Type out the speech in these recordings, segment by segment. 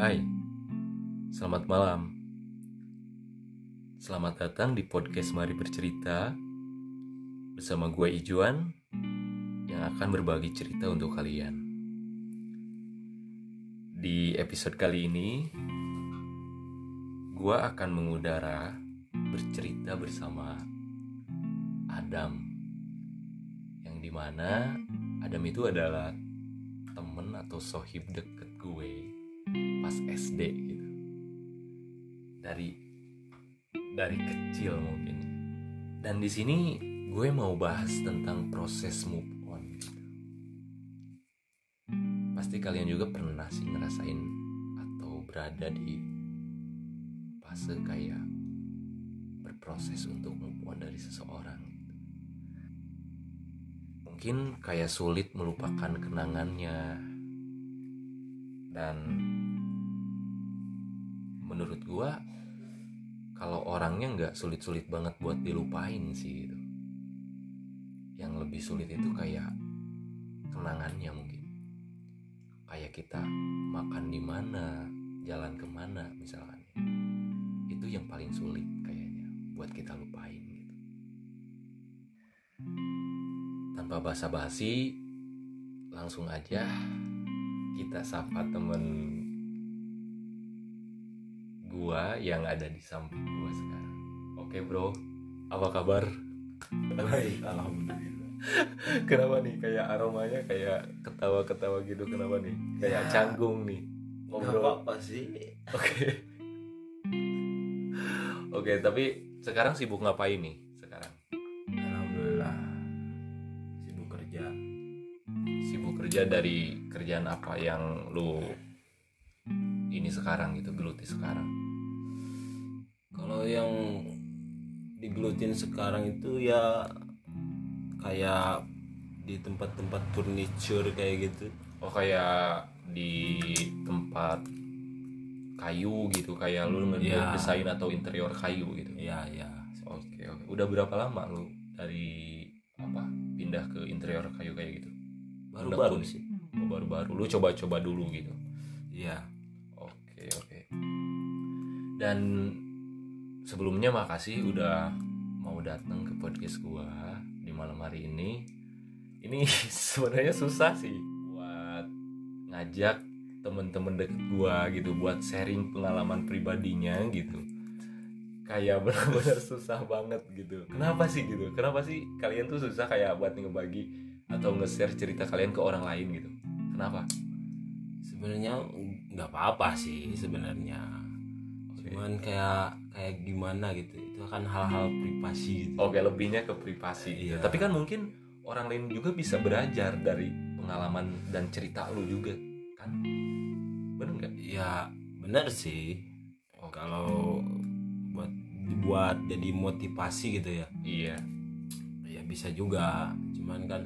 Hai, selamat malam. Selamat datang di podcast Mari Bercerita bersama gue Ijuan yang akan berbagi cerita untuk kalian. Di episode kali ini, gue akan mengudara bercerita bersama Adam, yang di mana Adam itu adalah temen atau sohib deket gue pas SD gitu. Dari dari kecil mungkin. Dan di sini gue mau bahas tentang proses move on gitu. pasti kalian juga pernah sih ngerasain atau berada di fase kayak berproses untuk move on dari seseorang. Mungkin kayak sulit melupakan kenangannya. Dan menurut gua kalau orangnya nggak sulit-sulit banget buat dilupain sih gitu. Yang lebih sulit itu kayak kenangannya mungkin. Kayak kita makan di mana jalan ke mana misalkan. Itu yang paling sulit kayaknya buat kita lupain gitu. Tanpa basa-basi langsung aja kita sapa temen gua yang ada di samping gua sekarang. Oke bro, apa kabar? Baik, alhamdulillah. Kenapa nih kayak aromanya kayak ketawa-ketawa gitu kenapa nih? Kayak Ya. canggung nih. Ngobrol. apa-apa sih. Oke. Oke, tapi sekarang sibuk ngapain nih sekarang? Alhamdulillah. Sibuk kerja. Sibuk kerja dari kerjaan apa yang lu ini sekarang gitu, geluti sekarang? Kalau yang digelutin sekarang itu ya kayak di tempat-tempat furniture kayak gitu. Oh kayak di tempat kayu gitu kayak lu Iya. desain atau interior kayu gitu. Ya, ya. Oke oke. Udah berapa lama lu dari apa pindah ke interior kayu kayak gitu? Baru-baru Udah, sih. Oh, baru-baru. Lu coba-coba dulu gitu. Iya. Dan sebelumnya makasih udah mau datang ke podcast gua di malam hari ini. Ini sebenarnya susah sih buat ngajak temen-temen deket gua gitu buat sharing pengalaman pribadinya gitu. Kayak benar-benar susah banget gitu. Kenapa sih gitu? Kenapa sih kalian tuh susah kayak buat ngebagi atau nge-share cerita kalian ke orang lain gitu? Kenapa? Sebenarnya nggak apa-apa sih sebenarnya. Cuman kayak kayak gimana gitu. Itu kan hal-hal privasi gitu. Oke lebihnya ke privasi gitu. Iya. Tapi kan mungkin orang lain juga bisa belajar dari pengalaman dan cerita lu juga kan? Bener nggak? Ya bener sih. Kalau buat dibuat jadi motivasi gitu ya. Iya. Ya bisa juga. Cuman kan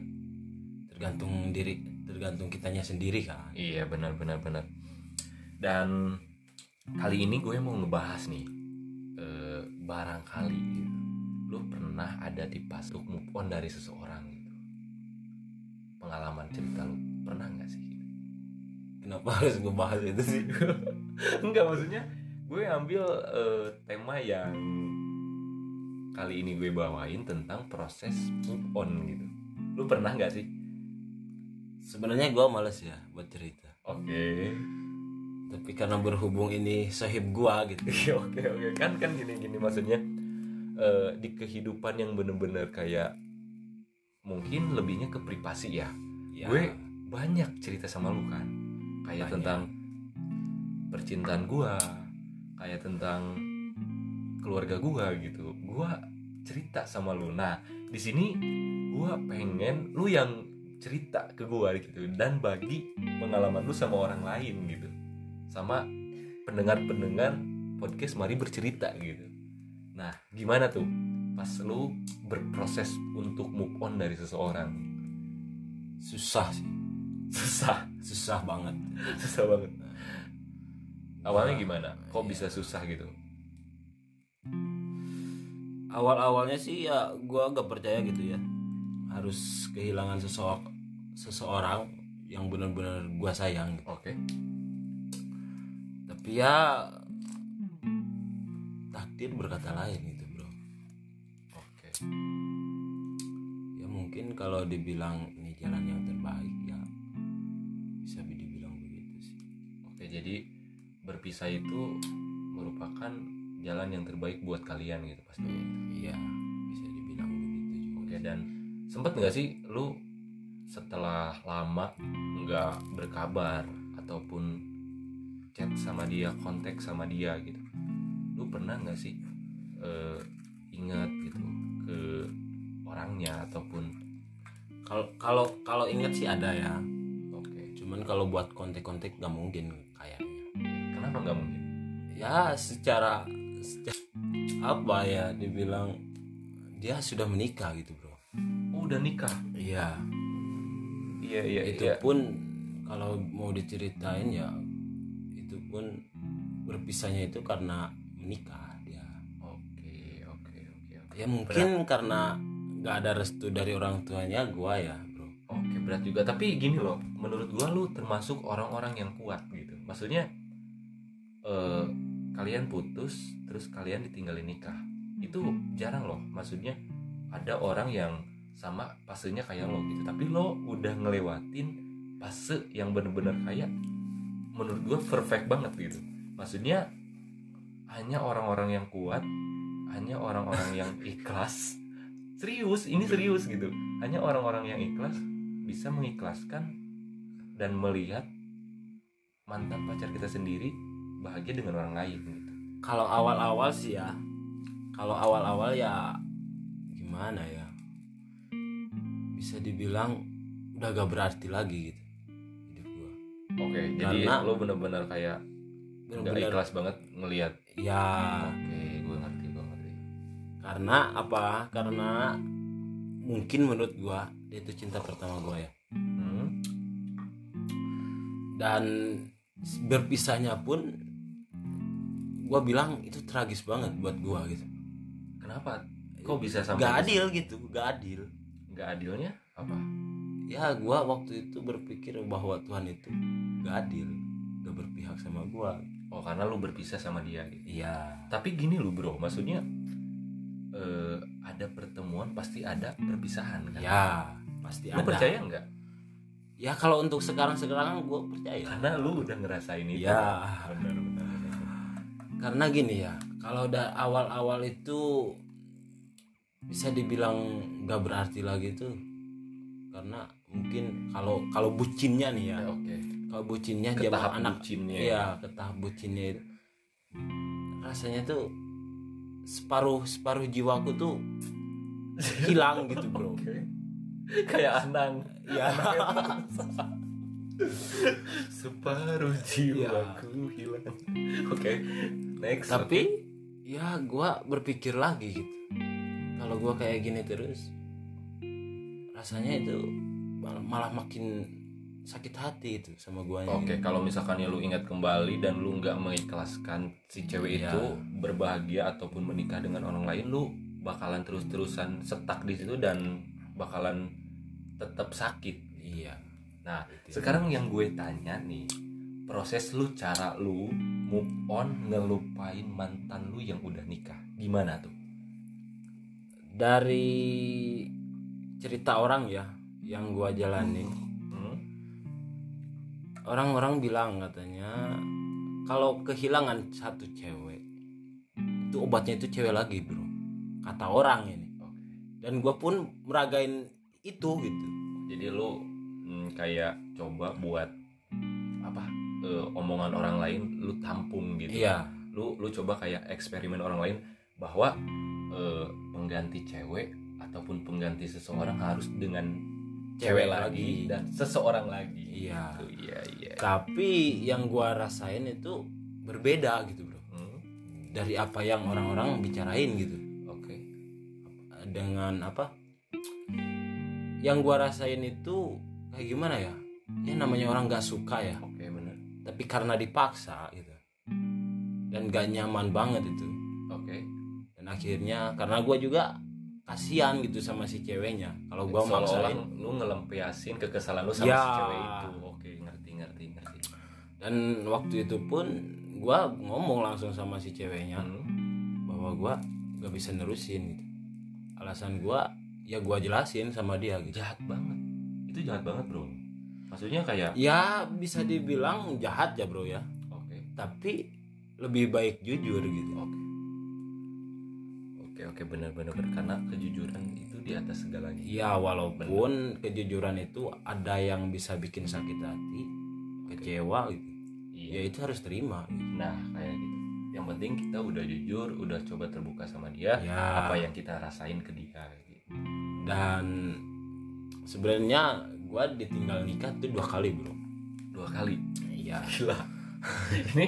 tergantung diri, tergantung kitanya sendiri kan. Iya benar benar benar. Dan kali ini gue mau ngebahas nih eh, barangkali gitu. Lu pernah ada di pas untuk move on dari seseorang gitu. Pengalaman cerita lu pernah nggak sih? Gitu? Kenapa harus ngebahas itu sih? Enggak maksudnya gue ambil eh, tema yang kali ini gue bawain tentang proses move on gitu. Lu pernah nggak sih? Sebenarnya gua males ya buat cerita. Oke. Tapi karena berhubung ini sahib gua gitu. Oke oke kan kan gini gini maksudnya eh, di kehidupan yang bener-bener kayak mungkin lebihnya ke privasi ya. Ya, Gue banyak cerita sama lu kan. Kayak Banyak. tentang percintaan gua, kayak tentang keluarga gua gitu. Gua cerita sama lu. Nah, di sini gua pengen lu yang cerita ke gua gitu dan bagi pengalaman lu sama orang lain gitu. Sama pendengar-pendengar podcast mari bercerita gitu. Nah, gimana tuh pas lu berproses untuk move on dari seseorang? susah sih. Susah, Susah banget. susah banget. Awalnya Nah, gimana? Kok iya. bisa susah gitu? Awal-awalnya sih ya gua agak percaya gitu ya. Harus kehilangan seseorang seseorang yang benar-benar gua sayang gitu. Oke. Tapi ya takdir berkata lain gitu bro. Oke. Ya mungkin kalau dibilang ini jalan yang terbaik ya bisa dibilang begitu sih. Oke jadi berpisah itu merupakan jalan yang terbaik buat kalian gitu pasti iya bisa dibilang begitu juga oke dan sempet nggak sih lu setelah lama nggak berkabar ataupun chat sama dia kontak sama dia gitu. Lu pernah nggak sih eh, ingat gitu ke orangnya ataupun kalau kalau kalau ingat sih ada ya. Oke. Cuman kalau buat kontak-kontak gak mungkin kayaknya. Kenapa nggak mungkin? Ya secara, secara apa ya dibilang dia sudah menikah gitu bro. Oh udah nikah? Iya. Iya iya itu iya. pun kalau mau diceritain ya pun berpisahnya itu karena menikah dia. Oke oke oke oke. Ya mungkin karena nggak ada restu dari orang tuanya gua ya bro. Oke berat juga. Tapi gini loh menurut gua lu termasuk orang-orang yang kuat gitu. Maksudnya eh, kalian putus terus kalian ditinggalin nikah. Itu jarang loh. Maksudnya ada orang yang sama fasenya kayak lo gitu. Tapi lo udah ngelewatin fase yang bener-bener kayak menurut gua perfect banget gitu. Maksudnya hanya orang-orang yang kuat hanya orang-orang yang ikhlas. Serius ini serius gitu. Hanya orang-orang yang ikhlas bisa mengikhlaskan dan melihat mantan pacar kita sendiri bahagia dengan orang lain gitu. kalau awal-awal sih ya. Kalau awal-awal ya gimana ya? Bisa dibilang udah gak berarti lagi gitu Oke, jadi Karena- lo bener-bener kayak nggak benar-benar ikhlas banget ngelihat. ya Oke, gue ngerti, gue ngerti. karena apa karena mungkin menurut gua dia itu cinta pertama gua ya Hmm? dan berpisahnya pun gua bilang itu tragis banget buat gua gitu Kenapa? Kok bisa sampai gak adil gitu gak adil Gak adilnya apa? Ya gua waktu itu berpikir bahwa Tuhan itu gak adil gak berpihak sama gua Oh, karena lu berpisah sama dia gitu. iya Tapi gini lu bro, maksudnya eh, ada pertemuan pasti ada perpisahan kan? ya pasti Lu ada percaya nggak? ya kalau untuk sekarang sekarang gua percaya Karena lu udah ngerasain itu. ya Benar, benar, benar. karena gini ya kalau udah awal-awal itu bisa dibilang nggak berarti lagi tuh karena mungkin kalau kalau bucinnya nih ya Ya, Oke. kalau bucinnya Ke zaman tahap anak bucinnya. iya ke tahap bucinnya itu rasanya tuh separuh separuh jiwaku tuh hilang gitu bro Oke. Kayak Anang. ya Separuh jiwaku hilang. Oke. Next. tapi ya gua berpikir lagi gitu kalau gua kayak gini terus rasanya itu mal- malah makin sakit hati itu sama gua Oke, kalau misalkan ya lu ingat kembali dan lu nggak mengikhlaskan si cewek Iya. itu berbahagia ataupun menikah dengan orang lain, lu bakalan terus-terusan setak di situ dan bakalan tetap sakit. iya Nah, Gitu. sekarang yang gue tanya nih, proses lu cara lu move on ngelupain mantan lu yang udah nikah, gimana tuh? dari cerita orang ya yang gua jalanin Hmm? orang-orang bilang katanya kalau kehilangan satu cewek itu obatnya itu cewek lagi bro kata orang ini dan gua pun meragain itu gitu Jadi lu hmm, kayak coba buat apa? eh, omongan orang lain lu tampung gitu. iya lu lu coba kayak eksperimen orang lain bahwa eh, pengganti cewek ataupun pengganti seseorang harus dengan cewek, Cewek lagi, lagi. dan seseorang lagi. Iya. Gitu, iya iya. Tapi yang gua rasain itu berbeda gitu bro. Hmm, dari apa yang orang-orang bicarain gitu. Oke. Dengan apa? Yang gua rasain itu kayak gimana ya? Ya namanya orang gak suka ya. Oke bener. Tapi karena dipaksa gitu. Dan gak nyaman banget itu. Oke. Dan akhirnya karena gua juga kasihan gitu sama si ceweknya. Kalau gua maksain. lu ngelampiasin kekesalan lu sama Ya. si cewek itu. Oke ngerti ngerti ngerti. Dan waktu itu pun gua ngomong langsung sama si ceweknya Hmm. bahwa gua gak bisa nerusin gitu. Alasan gua ya gua jelasin sama dia gitu. Jahat banget. Itu jahat banget bro. Maksudnya kayak ya bisa dibilang jahat ya bro ya. Oke. Tapi lebih baik jujur gitu. Oke oke oke benar-benar karena kejujuran itu di atas segalanya. Ya walaupun kejujuran itu ada yang bisa bikin sakit hati kecewa gitu. Ya iya itu harus terima gitu. nah kayak gitu. Yang penting kita udah jujur udah coba terbuka sama dia ya apa yang kita rasain ke dia gitu. dan sebenarnya gua ditinggal nikah tuh dua kali bro. Dua kali? Iya. Gila. Ini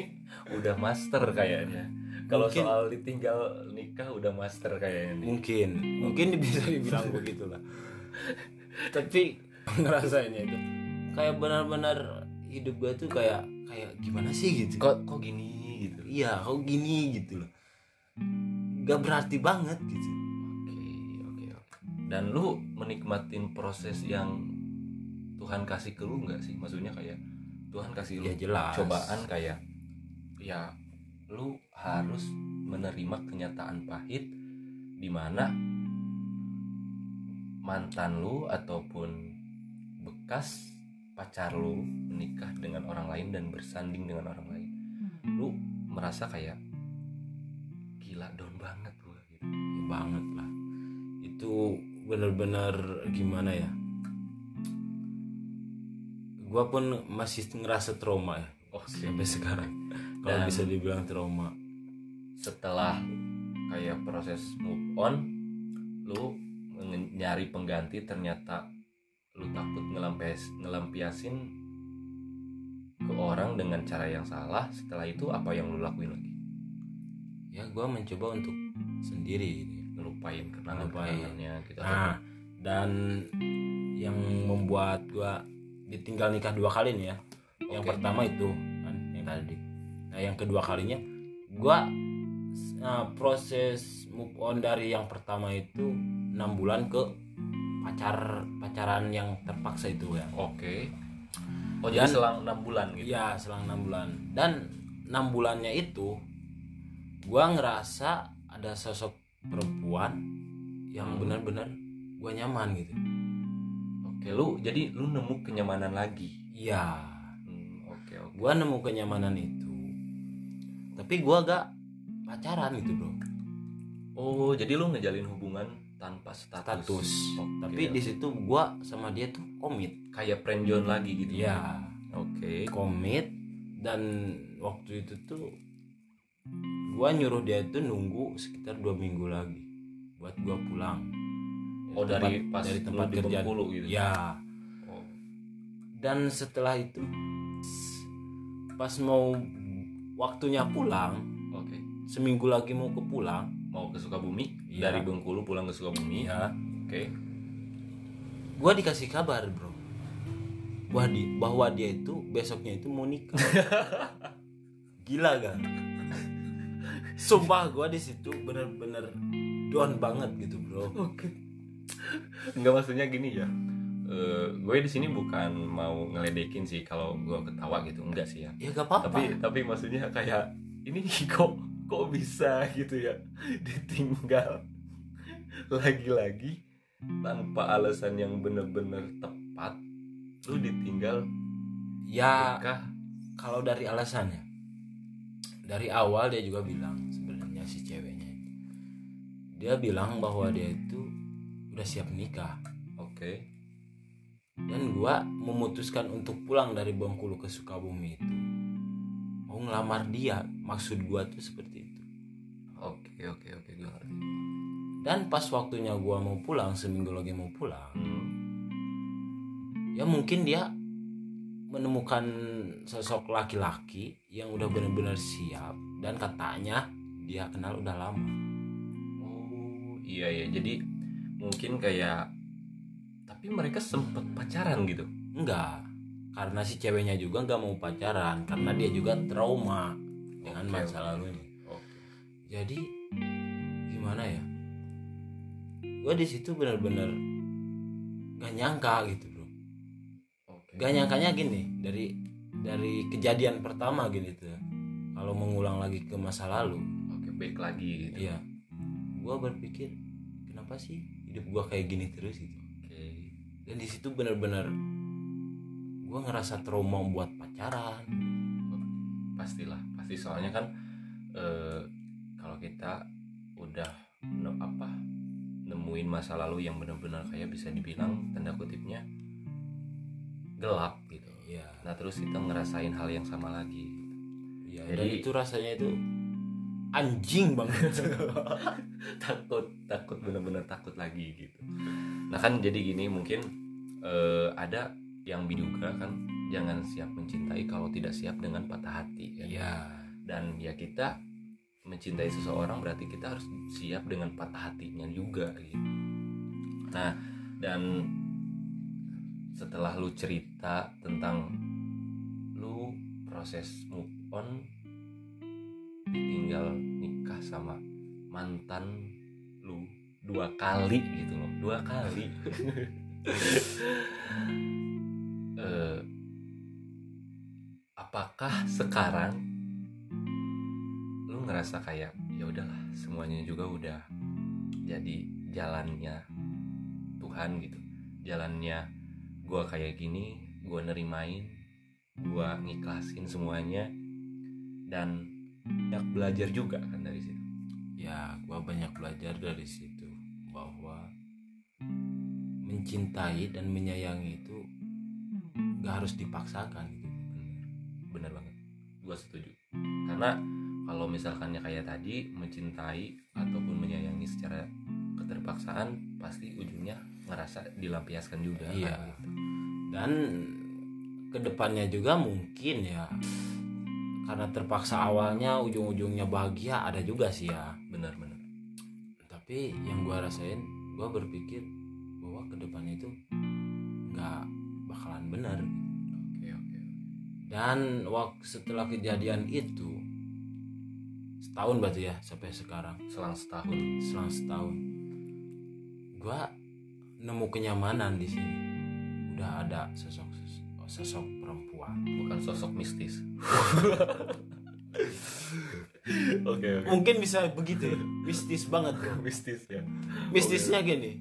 udah master kayaknya kalau soal ditinggal nikah udah master kayaknya nih. Mungkin. Mungkin bisa dibilang begitu lah tapi ngerasainnya itu. Kayak benar-benar hidup gue tuh kayak kayak gimana sih gitu? Kok kok gini gitu? Iya kok gini gitu loh. Gak berarti banget gitu. Oke, oke, oke. Dan lu menikmatin proses yang Tuhan kasih ke lu nggak sih? Maksudnya kayak Tuhan kasih lu Ya, jelas. cobaan kayak ya lu harus menerima kenyataan pahit di mana mantan lu ataupun bekas pacar lu menikah dengan orang lain dan bersanding dengan orang lain. Lu merasa kayak gila down banget gua gitu. ya banget lah itu bener-bener gimana ya gue pun masih ngerasa trauma ya Oke. sampai sekarang kalau Dan- bisa dibilang trauma. setelah kayak proses move on lu nyari pengganti ternyata lu takut ngelampias ngelampiasin ke orang dengan cara yang salah setelah itu apa yang lu lakuin lagi? Ya gue mencoba untuk sendiri gitu ya. ngelupain kenangan kenangannya gitu nah dan yang membuat gue ditinggal nikah dua kali nih ya. Yang Oke. pertama itu kan yang tadi nah yang kedua kalinya gue nah, proses move on dari yang pertama itu enam bulan ke pacar pacaran yang terpaksa itu ya. Oke. Oh jadi Dan- selang enam bulan gitu? Iya selang enam bulan. Dan enam bulannya itu gua ngerasa ada sosok perempuan yang Hmm. benar-benar gua nyaman gitu. Oke lu jadi lu nemu kenyamanan lagi? Iya. Hmm, oke oke. Gua nemu kenyamanan itu tapi gua gak pacaran gitu bro. Oh jadi lu ngejalin hubungan tanpa status, status. Oke, tapi di situ gua sama dia tuh komit. Kayak friendzone lagi gitu. Iya. Oke. Komit dan waktu itu tuh gua nyuruh dia itu nunggu sekitar dua minggu lagi buat gua pulang. Oh dari tempat- pas dari tempat di kerja. Gitu? Ya oh, dan setelah itu pas mau waktunya pulang oke. seminggu lagi mau ke pulang. Mau ke Sukabumi? Iya. dari Bengkulu pulang ke Sukabumi? Ya oke. Gua dikasih kabar bro. Bahwa, di, bahwa dia itu besoknya itu mau nikah. Gila kan? Sumpah gua di situ bener-bener down banget gitu bro. Oke. Nggak maksudnya gini ya Eh, gue di sini bukan mau ngeledekin sih kalau gue ketawa gitu enggak sih ya. Ya gak apa-apa. Tapi tapi maksudnya kayak ini kok kok bisa gitu ya ditinggal lagi-lagi tanpa alasan yang bener-bener tepat? Lu ditinggal ya nikah kalau dari alasannya dari awal dia juga bilang sebenarnya si ceweknya dia bilang bahwa dia itu udah siap nikah. Oke dan gua memutuskan untuk pulang dari Bengkulu ke Sukabumi itu. Mau ngelamar dia maksud gua tuh seperti itu. Oke oke oke gue ngerti. Dan pas waktunya gua mau pulang seminggu lagi mau pulang Hmm, ya mungkin dia menemukan sosok laki-laki yang udah benar-benar siap dan katanya dia kenal udah lama. Oh iya ya jadi mungkin kayak tapi mereka sempet pacaran gitu? Enggak. Karena si ceweknya juga nggak mau pacaran karena dia juga trauma dengan Oke, masa oke. lalunya. Oke. Jadi gimana ya? Gue di situ benar-benar gak nyangka gitu bro. Oke. Gak nyangkanya gini dari dari kejadian pertama gini tuh kalau mengulang lagi ke masa lalu. Oke baik lagi gitu. Iya. Gue berpikir kenapa sih hidup gue kayak gini terus gitu dan di situ benar-benar gue ngerasa trauma buat pacaran. Pastilah pasti. Soalnya kan eh, kalau kita udah ne- apa nemuin masa lalu yang benar-benar kayak bisa dibilang tanda kutipnya gelap gitu. Iya. Nah terus kita ngerasain hal yang sama lagi. Gitu. iya Jadi- dan itu rasanya itu anjing banget takut takut benar-benar takut lagi gitu nah kan jadi gini mungkin eh, ada yang diduga kan jangan siap mencintai kalau tidak siap dengan patah hati kan? iya dan ya kita mencintai seseorang berarti kita harus siap dengan patah hatinya juga gitu. Nah, dan setelah lu cerita tentang lu proses move on ditinggal nikah sama mantan lu dua kali gitu loh, dua kali. Eh, apakah sekarang lu ngerasa kayak ya udahlah semuanya juga udah jadi jalannya Tuhan gitu jalannya gua kayak gini gua nerimain gua ngiklasin semuanya dan banyak belajar juga kan dari situ ya gue banyak belajar dari situ bahwa mencintai dan menyayangi itu gak harus dipaksakan gitu bener bener banget gua setuju karena kalau misalkannya kayak tadi mencintai ataupun menyayangi secara keterpaksaan pasti ujungnya ngerasa dilampiaskan juga kan, Iya. gitu. dan ke depannya juga mungkin ya karena terpaksa awalnya ujung-ujungnya bahagia ada juga sih ya. Bener-bener tapi yang gue rasain gue berpikir bahwa ke depannya itu nggak bakalan benar. Oke oke dan waktu setelah kejadian itu setahun berarti ya sampai sekarang. Selang setahun. Selang setahun. Gue nemu kenyamanan di sini. Udah ada sosok sosok perempuan. Bukan sosok mistis. Oke oke. Mungkin bisa begitu ya. Mistis banget bro mistis ya. Mistisnya gini.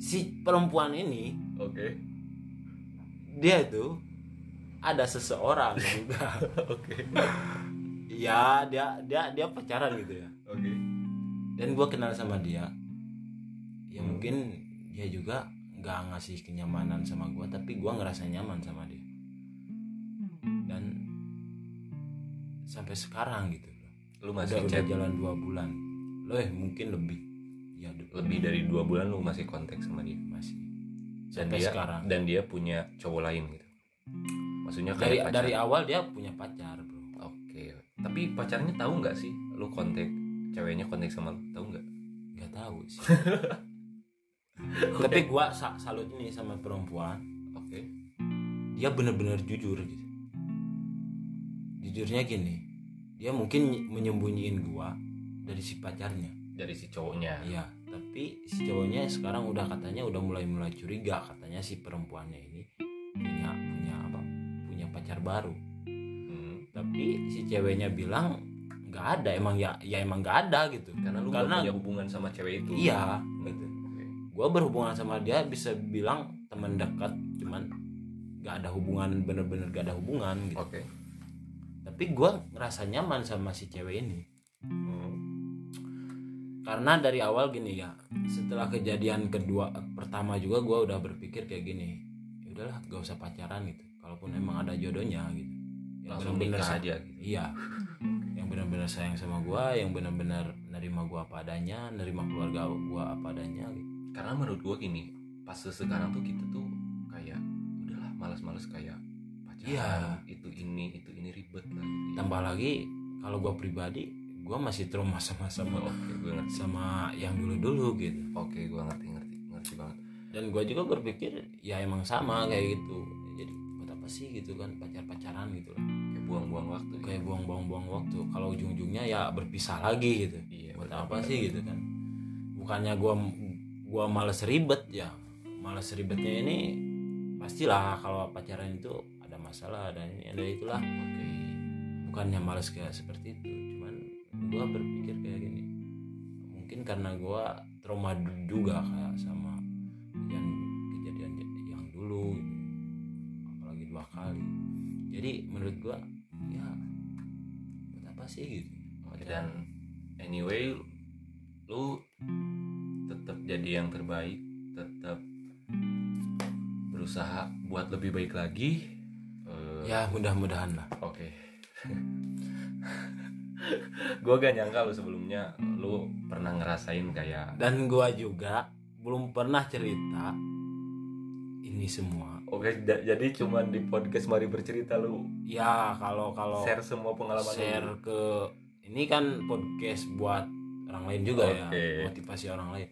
Si perempuan ini oke. dia tuh ada seseorang juga oke. Ya dia dia dia pacaran gitu ya. Oke. Dan gue kenal sama dia. Ya mungkin dia juga nggak ngasih kenyamanan sama gue tapi gue ngerasa nyaman sama dia. Dan sampai sekarang gitu lu udah masih udah chat? jalan dua bulan. Loh eh, mungkin lebih. Ya lebih dari dua bulan lu masih kontak sama dia? Masih. Dan sampai dia sekarang. dan dia punya cowok lain gitu? Maksudnya kayak dari pacar. dari awal dia punya pacar bro. Oke. Tapi pacarnya tahu nggak sih lu kontak? Ceweknya kontak sama lu? Tahu nggak? Nggak tahu sih tapi gua sa- salut ini sama perempuan. Oke. Dia bener-bener jujur gitu. Jujurnya gini dia mungkin ny- menyembunyiin gua dari si pacarnya. Dari si cowoknya. Iya tapi si cowoknya sekarang udah katanya udah mulai mulai curiga katanya si perempuannya ini punya punya apa punya pacar baru. Hmm, tapi si ceweknya bilang nggak ada emang ya ya emang nggak ada gitu. Karena lu Karena- punya hubungan sama cewek itu. Iya. Gue berhubungan sama dia bisa bilang teman dekat cuman gak ada hubungan bener-bener gak ada hubungan gitu. Oke. Tapi gue ngerasa nyaman sama si cewek ini. Hmm, karena dari awal gini ya setelah kejadian kedua pertama juga gue udah berpikir kayak gini ya udahlah gak usah pacaran gitu. Kalaupun emang ada jodohnya gitu. Yang langsung sa- aja gitu. iya. Yang benar-benar sayang sama gue yang benar-benar nerima gue apa adanya nerima keluarga gue apa adanya gitu. Karena menurut gua gini pas sekarang tuh kita tuh kayak udahlah malas-malas kayak pacaran Iya. itu ini itu ini ribet lah. Gitu ya. tambah lagi kalau gue pribadi gue masih trauma sama sama oke gue ngerti. sama yang dulu-dulu gitu. Oke gue ngerti ngerti ngerti banget. Dan gue juga berpikir ya emang sama kayak gitu. Jadi buat apa sih gitu kan pacar-pacaran gitu lah. Kayak buang-buang waktu kayak buang-buang-buang waktu. Kalau ujung-ujungnya ya berpisah lagi gitu. Iya buat apa sih gitu kan. Bukannya gue gua males ribet ya. Males ribetnya ini pastilah kalau pacaran itu ada masalah ada ini ada itulah. Oke. Bukannya males kayak seperti itu cuman gue berpikir kayak gini. Mungkin karena gue trauma juga kayak sama kejadian kejadian yang dulu gitu. apalagi dua kali. Jadi menurut gue ya buat apa sih gitu? Dan anyway lu tetap jadi yang terbaik tetap berusaha buat lebih baik lagi Eh, ya mudah-mudahan lah Oke. gue gak nyangka lu sebelumnya lu pernah ngerasain kayak dan gua juga belum pernah cerita ini semua Oke, jadi cuman di podcast Mari Bercerita lu ya kalau kalau share semua pengalaman share lu. ke ini kan podcast buat orang lain juga Oke. ya motivasi orang lain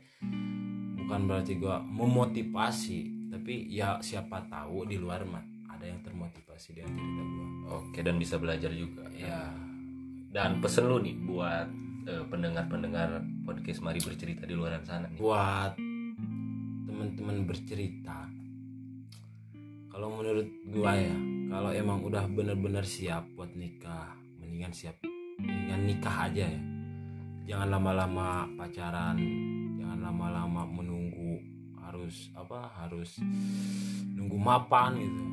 bukan berarti gua memotivasi tapi ya siapa tahu di luar mah ada yang termotivasi dengan cerita gua Oke, dan bisa belajar juga. ya Dan pesen lu nih buat eh, pendengar-pendengar podcast Mari Bercerita di luar sana nih. buat teman-teman bercerita kalau menurut gua ya kalau emang udah bener-bener siap buat nikah mendingan siap mendingan nikah aja ya jangan lama-lama pacaran jangan lama-lama menunggu harus apa harus nunggu mapan gitu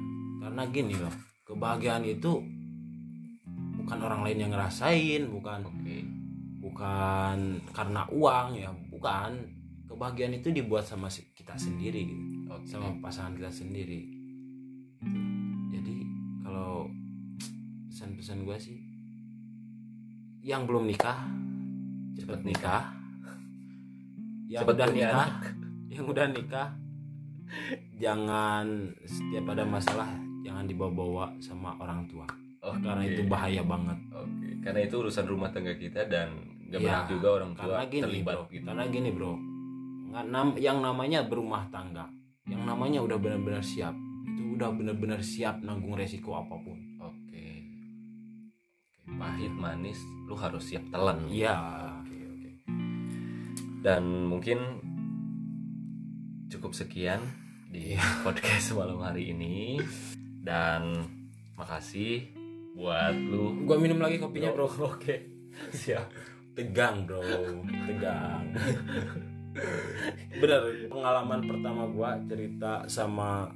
karena gini loh kebahagiaan itu bukan orang lain yang ngerasain bukan Oke. bukan karena uang ya bukan kebahagiaan itu dibuat sama kita sendiri gitu Oke. sama pasangan kita sendiri jadi kalau pesan-pesan gue sih yang belum nikah cepat nikah yang Cepet udah nikah yang udah nikah jangan setiap ada masalah jangan dibawa-bawa sama orang tua Oke. karena itu bahaya banget Oke, karena itu urusan rumah tangga kita dan gak berhak juga orang tua karena gini terlibat bro gitu. karena gini bro nggak nam- yang namanya berumah tangga yang namanya udah benar-benar siap itu udah benar-benar siap nanggung resiko apa pun Oke. Oke, Pahit manis, lu harus siap telan. iya. Dan mungkin cukup sekian di Iya. podcast malam hari ini. Dan makasih buat lu. gua minum lagi kopinya bro Oke. Siap. tegang bro tegang bener pengalaman pertama gua cerita sama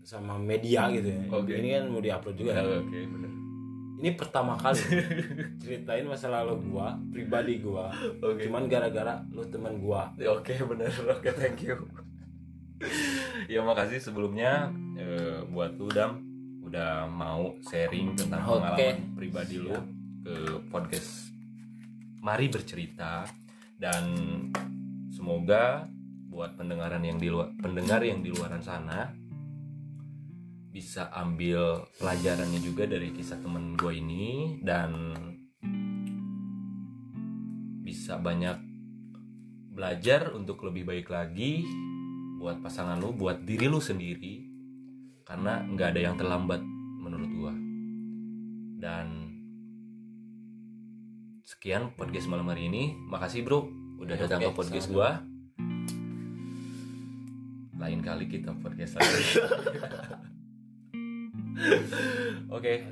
sama media gitu ya Oke. ini kan mau diupload juga ya. Oke, benar. Ini pertama kali ceritain masa lalu gua pribadi gua. Oke. cuman gara-gara lu teman gua. Oke bener. Oke thank you. Ya makasih sebelumnya eh, buat lu dam. Udah mau sharing tentang Oke. pengalaman pribadi lu ke podcast. Mari bercerita dan semoga buat pendengaran yang di luar pendengar yang di luaran sana bisa ambil pelajarannya juga dari kisah temen gue ini dan bisa banyak belajar untuk lebih baik lagi buat pasangan lu, buat diri lu sendiri, karena nggak ada yang terlambat menurut gua. Dan sekian podcast malam hari ini. Makasih bro, udah datang Oke, ke podcast gua. Lain kali kita podcast lagi. Oke,